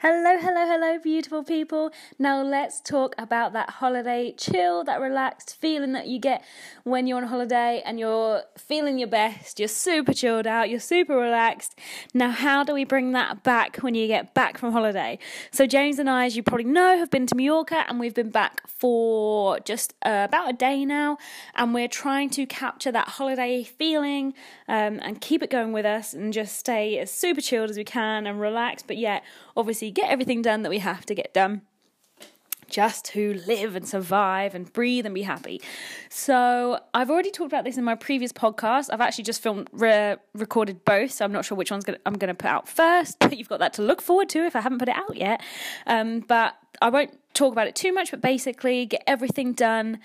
Hello, hello, hello, beautiful people. Now let's talk about that holiday chill, that relaxed feeling that you get when you're on holiday and you're feeling your best. You're super chilled out, you're super relaxed. Now, how do we bring that back when you get back from holiday? So, James and I, as you probably know, have been to Mallorca and we've been back for just uh, about a day now. And we're trying to capture that holiday feeling um, and keep it going with us and just stay as super chilled as we can and relaxed, but yet, obviously, get everything done that we have to get done just to live and survive and breathe and be happy. So, I've already talked about this in my previous podcast. I've actually just filmed re- recorded both, so I'm not sure which one's gonna, I'm going to put out first, but you've got that to look forward to if I haven't put it out yet. Um, but I won't talk about it too much, but basically, get everything done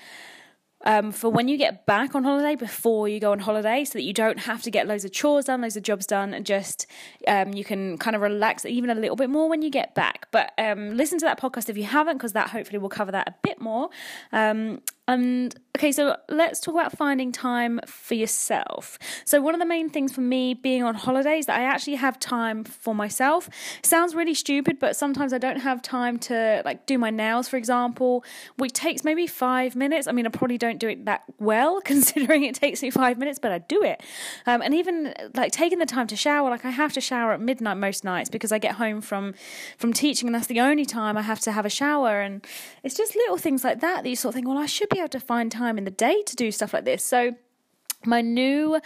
um, for when you get back on holiday before you go on holiday so that you don't have to get loads of chores done, loads of jobs done, and just um, you can kind of relax even a little bit more when you get back. But um, listen to that podcast if you haven't, because that hopefully will cover that a bit more. Um, and okay, so let's talk about finding time for yourself. So, one of the main things for me being on holidays that I actually have time for myself. sounds really stupid, but sometimes I don't have time to like do my nails, for example, which takes maybe five minutes. I mean, I probably don't do it that well considering it takes me five minutes, but I do it. Um, and even like taking the time to shower, like I have to shower at midnight most nights because I get home from from teaching, and that's the only time I have to have a shower. And it's just little things like that that you sort of think, well, I should be able to find time in the day to do stuff like this. So, my new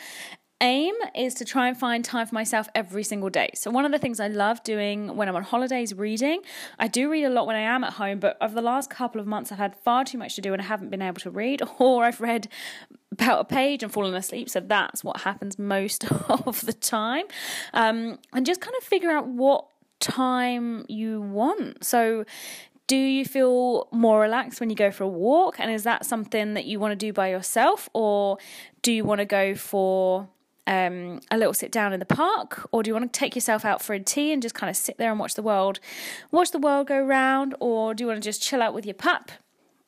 aim is to try and find time for myself every single day. So one of the things I love doing when I'm on holidays reading, I do read a lot when I am at home, but over the last couple of months I've had far too much to do and I haven't been able to read or I've read about a page and fallen asleep. So that's what happens most of the time. Um, and just kind of figure out what time you want. So do you feel more relaxed when you go for a walk? And is that something that you want to do by yourself? Or do you want to go for um, a little sit down in the park? Or do you want to take yourself out for a tea and just kind of sit there and watch the world, watch the world go round? Or do you want to just chill out with your pup?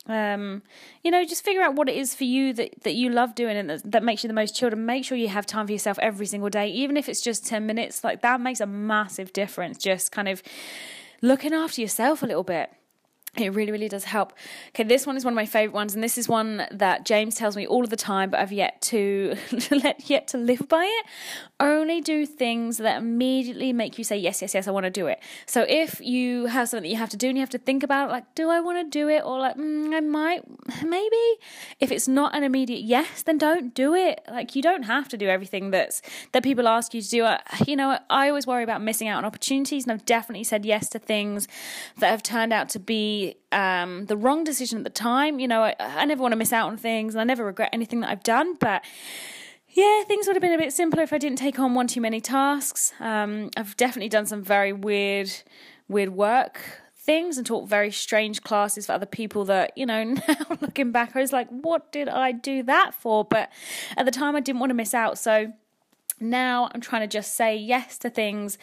Um, you know, just figure out what it is for you that, that you love doing and that, that makes you the most chilled and make sure you have time for yourself every single day, even if it's just 10 minutes. Like that makes a massive difference. Just kind of looking after yourself a little bit. It really, really does help. Okay, this one is one of my favorite ones, and this is one that James tells me all of the time, but I've yet to let yet to live by it. Only do things that immediately make you say yes, yes, yes. I want to do it. So if you have something that you have to do and you have to think about, it, like, do I want to do it, or like, mm, I might, maybe. If it's not an immediate yes, then don't do it. Like, you don't have to do everything that's that people ask you to do. You know, I always worry about missing out on opportunities, and I've definitely said yes to things that have turned out to be um, the wrong decision at the time. You know, I, I never want to miss out on things, and I never regret anything that I've done. But yeah, things would have been a bit simpler if I didn't take on one too many tasks. Um, I've definitely done some very weird, weird work things and taught very strange classes for other people that, you know, now looking back, I was like, what did I do that for? But at the time, I didn't want to miss out. So now I'm trying to just say yes to things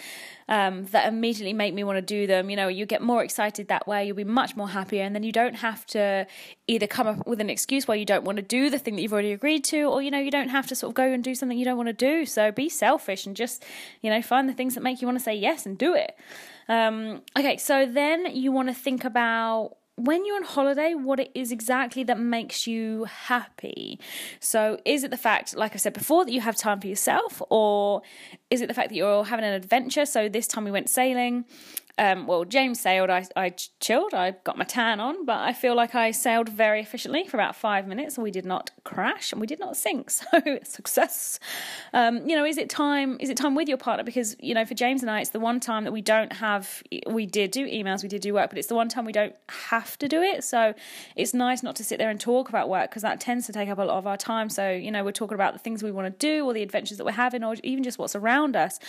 um, that immediately make me want to do them. You know, you get more excited that way, you'll be much more happier, and then you don't have to either come up with an excuse why you don't want to do the thing that you've already agreed to, or, you know, you don't have to sort of go and do something you don't want to do. So be selfish and just, you know, find the things that make you want to say yes and do it. Um, okay, so then you want to think about when you're on holiday, what it is exactly that makes you happy. So, is it the fact, like I said before, that you have time for yourself, or is it the fact that you're having an adventure? So, this time we went sailing um, well, James sailed. I, I chilled. I got my tan on, but I feel like I sailed very efficiently for about five minutes. We did not crash and we did not sink. So success. Um, you know, is it time? Is it time with your partner? Because you know, for James and I, it's the one time that we don't have. We did do emails, we did do work, but it's the one time we don't have to do it. So it's nice not to sit there and talk about work because that tends to take up a lot of our time. So you know, we're talking about the things we want to do or the adventures that we're having, or even just what's around us.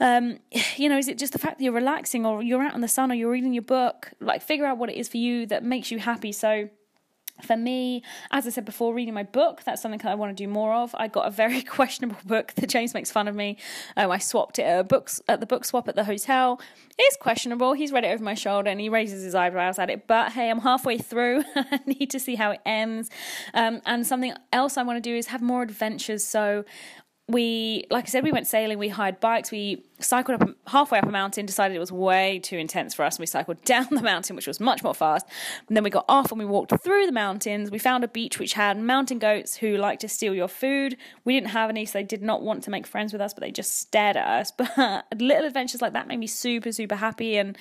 Um, you know, is it just the fact that you're relaxing or or you're out in the sun or you're reading your book, like figure out what it is for you that makes you happy. So for me, as I said before, reading my book, that's something that I want to do more of. I got a very questionable book that James makes fun of me. Um, I swapped it at, books, at the book swap at the hotel. It's questionable. He's read it over my shoulder and he raises his eyebrows at it. But hey, I'm halfway through. I need to see how it ends. Um, and something else I want to do is have more adventures. So we, like I said, we went sailing, we hired bikes, we cycled up halfway up a mountain, decided it was way too intense for us, and we cycled down the mountain, which was much more fast. And then we got off and we walked through the mountains. We found a beach which had mountain goats who like to steal your food. We didn't have any, so they did not want to make friends with us, but they just stared at us. But little adventures like that made me super, super happy. And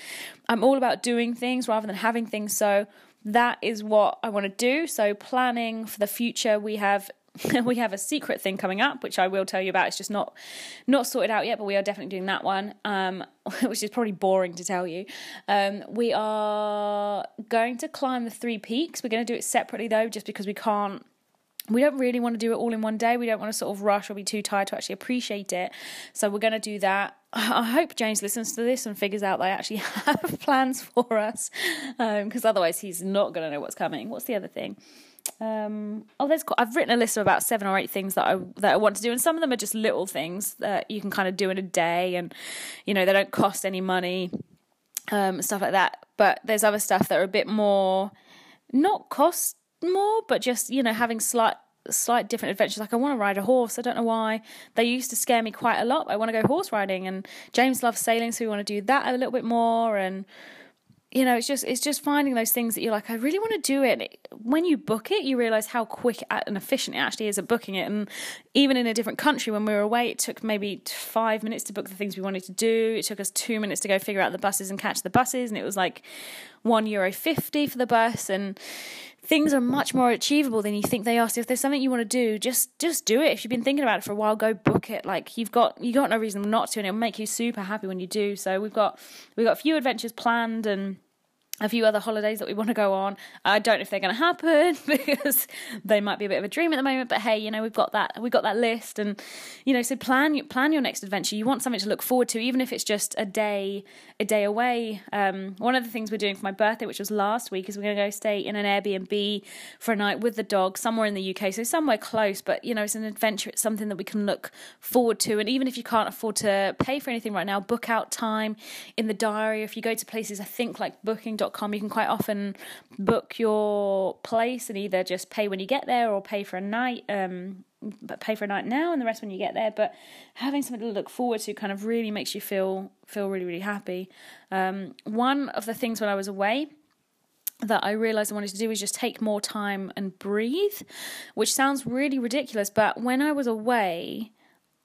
I'm all about doing things rather than having things. So that is what I want to do. So planning for the future, we have we have a secret thing coming up, which I will tell you about. It's just not not sorted out yet, but we are definitely doing that one, um, which is probably boring to tell you. Um, we are going to climb the three peaks. We're going to do it separately though, just because we can't. We don't really want to do it all in one day. We don't want to sort of rush or be too tired to actually appreciate it. So we're going to do that. I hope James listens to this and figures out that I actually have plans for us, because um, otherwise he's not going to know what's coming. What's the other thing? Um, oh, there's I've written a list of about seven or eight things that I that I want to do, and some of them are just little things that you can kind of do in a day, and you know they don't cost any money, um, stuff like that. But there's other stuff that are a bit more, not cost more, but just you know having slight slight different adventures. Like I want to ride a horse. I don't know why. They used to scare me quite a lot. I want to go horse riding, and James loves sailing, so we want to do that a little bit more and you know, it's just it's just finding those things that you're like, I really want to do it. When you book it, you realize how quick and efficient it actually is at booking it. And even in a different country, when we were away, it took maybe five minutes to book the things we wanted to do. It took us two minutes to go figure out the buses and catch the buses, and it was like one euro fifty for the bus. And things are much more achievable than you think they are. So if there's something you want to do, just just do it. If you've been thinking about it for a while, go book it. Like you've got you got no reason not to, and it'll make you super happy when you do. So we've got we've got a few adventures planned and a few other holidays that we want to go on. I don't know if they're going to happen because they might be a bit of a dream at the moment. But hey, you know we've got that we've got that list, and you know so plan plan your next adventure. You want something to look forward to, even if it's just a day a day away. Um, one of the things we're doing for my birthday, which was last week, is we're going to go stay in an Airbnb for a night with the dog somewhere in the UK, so somewhere close. But you know it's an adventure. It's something that we can look forward to, and even if you can't afford to pay for anything right now, book out time in the diary. If you go to places, I think like Booking you can quite often book your place and either just pay when you get there or pay for a night. Um, but pay for a night now and the rest when you get there. But having something to look forward to kind of really makes you feel feel really really happy. Um, one of the things when I was away that I realized I wanted to do was just take more time and breathe, which sounds really ridiculous. But when I was away,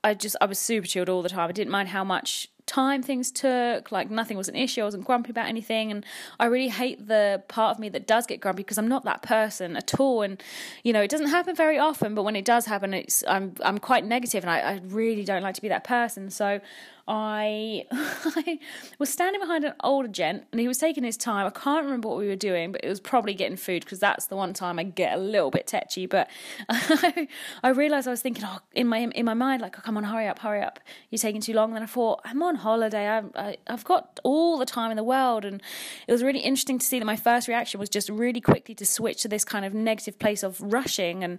I just I was super chilled all the time. I didn't mind how much time things took. Like nothing was an issue. I wasn't grumpy about anything. And I really hate the part of me that does get grumpy because I'm not that person at all. And you know, it doesn't happen very often, but when it does happen, it's I'm I'm quite negative, and I, I really don't like to be that person. So I, I was standing behind an older gent and he was taking his time. I can't remember what we were doing, but it was probably getting food because that's the one time I get a little bit tetchy. But I, I realised I was thinking, oh, in my in my mind, like, oh, come on, hurry up, hurry up, you're taking too long. And then I thought, I'm on holiday. I've I, I've got all the time in the world, and it was really interesting to see that my first reaction was just really quickly to switch to this kind of negative place of rushing and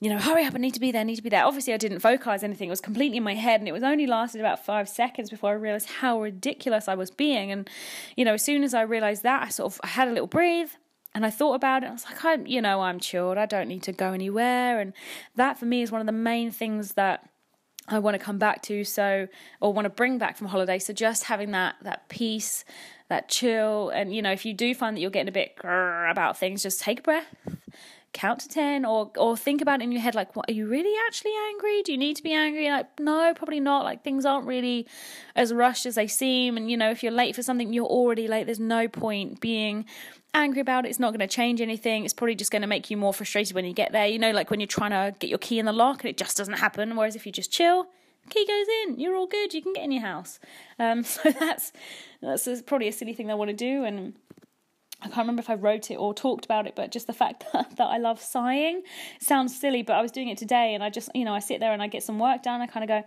you know, hurry up, I need to be there, I need to be there. Obviously, I didn't vocalize anything. It was completely in my head, and it was only lasted about five seconds before I realized how ridiculous I was being. And, you know, as soon as I realized that, I sort of I had a little breathe and I thought about it. I was like, I'm, you know, I'm chilled. I don't need to go anywhere. And that for me is one of the main things that I want to come back to. So, or want to bring back from holiday. So, just having that that peace, that chill, and you know, if you do find that you're getting a bit about things, just take a breath count to 10 or or think about it in your head like what are you really actually angry? Do you need to be angry? Like no probably not. Like things aren't really as rushed as they seem. And you know if you're late for something you're already late. There's no point being angry about it. It's not going to change anything. It's probably just going to make you more frustrated when you get there. You know like when you're trying to get your key in the lock and it just doesn't happen. Whereas if you just chill key goes in. You're all good. You can get in your house. Um, so that's that's probably a silly thing i want to do. And I can't remember if I wrote it or talked about it, but just the fact that, that I love sighing sounds silly, but I was doing it today and I just, you know, I sit there and I get some work done. I kind of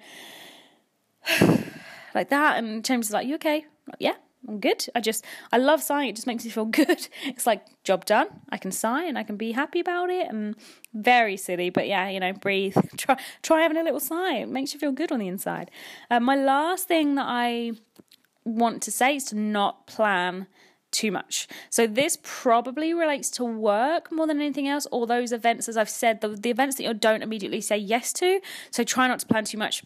go like that. And James is like, You okay? Like, yeah, I'm good. I just, I love sighing. It just makes me feel good. It's like, job done. I can sigh and I can be happy about it. And very silly, but yeah, you know, breathe. Try, try having a little sigh. It makes you feel good on the inside. Uh, my last thing that I want to say is to not plan too much. So this probably relates to work more than anything else, or those events, as I've said, the, the events that you don't immediately say yes to. So try not to plan too much.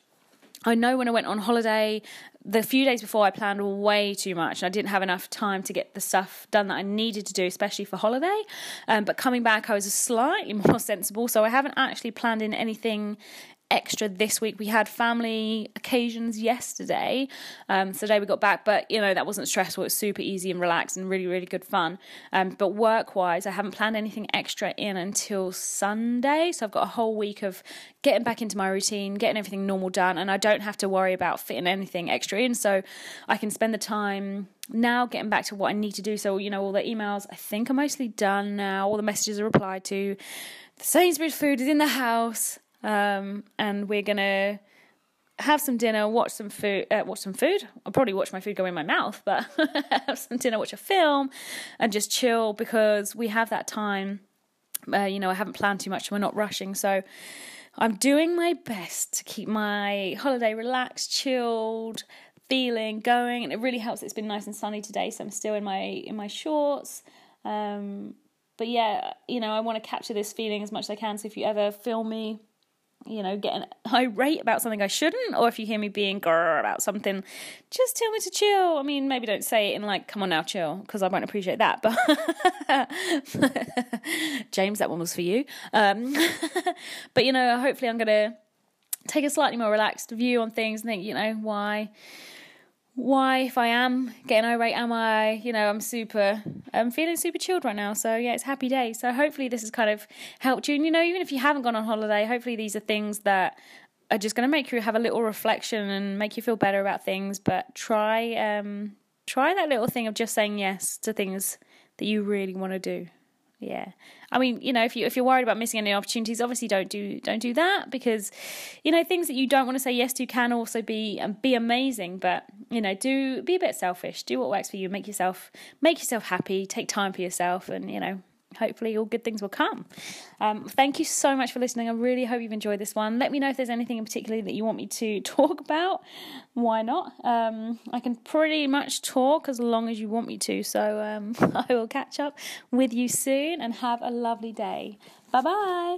I know when I went on holiday, the few days before I planned way too much and I didn't have enough time to get the stuff done that I needed to do, especially for holiday. Um, but coming back, I was slightly more sensible. So I haven't actually planned in anything extra this week. We had family occasions yesterday. Um, so today we got back, but you know, that wasn't stressful. It was super easy and relaxed and really, really good fun. Um, but work wise, I haven't planned anything extra in until Sunday. So I've got a whole week of getting back into my routine, getting everything normal done, and I don't have to worry about fitting anything extra in. So I can spend the time now getting back to what I need to do. So, you know, all the emails I think are mostly done now, all the messages are replied to. The Sainsbury's food is in the house um, and we're gonna have some dinner, watch some food, uh, watch some food. I'll probably watch my food go in my mouth, but have some dinner, watch a film, and just chill because we have that time. Uh, you know, I haven't planned too much. We're not rushing, so I'm doing my best to keep my holiday relaxed, chilled, feeling going, and it really helps. It's been nice and sunny today, so I'm still in my in my shorts. Um, but yeah, you know, I want to capture this feeling as much as I can. So if you ever feel me you know, getting irate about something I shouldn't, or if you hear me being grr about something, just tell me to chill. I mean, maybe don't say it in like, come on now, chill, because I won't appreciate that. But James, that one was for you. Um, but, you know, hopefully I'm going to take a slightly more relaxed view on things and think, you know, why why if I am getting irate, am I, you know, I'm super, I'm feeling super chilled right now. So yeah, it's happy day. So hopefully this has kind of helped you. And you know, even if you haven't gone on holiday, hopefully these are things that are just going to make you have a little reflection and make you feel better about things. But try, um, try that little thing of just saying yes to things that you really want to do. Yeah. I mean, you know, if you if you're worried about missing any opportunities, obviously don't do don't do that because, you know, things that you don't want to say yes to can also be um, be amazing. But you know, do be a bit selfish. Do what works for you. Make yourself make yourself happy. Take time for yourself, and you know, hopefully all good things will come. Um, thank you so much for listening. I really hope you've enjoyed this one. Let me know if there's anything in particular that you want me to talk about. Why not? Um, I can pretty much talk as long as you want me to. So um, I will catch up with you soon and have a lovely day. Bye bye.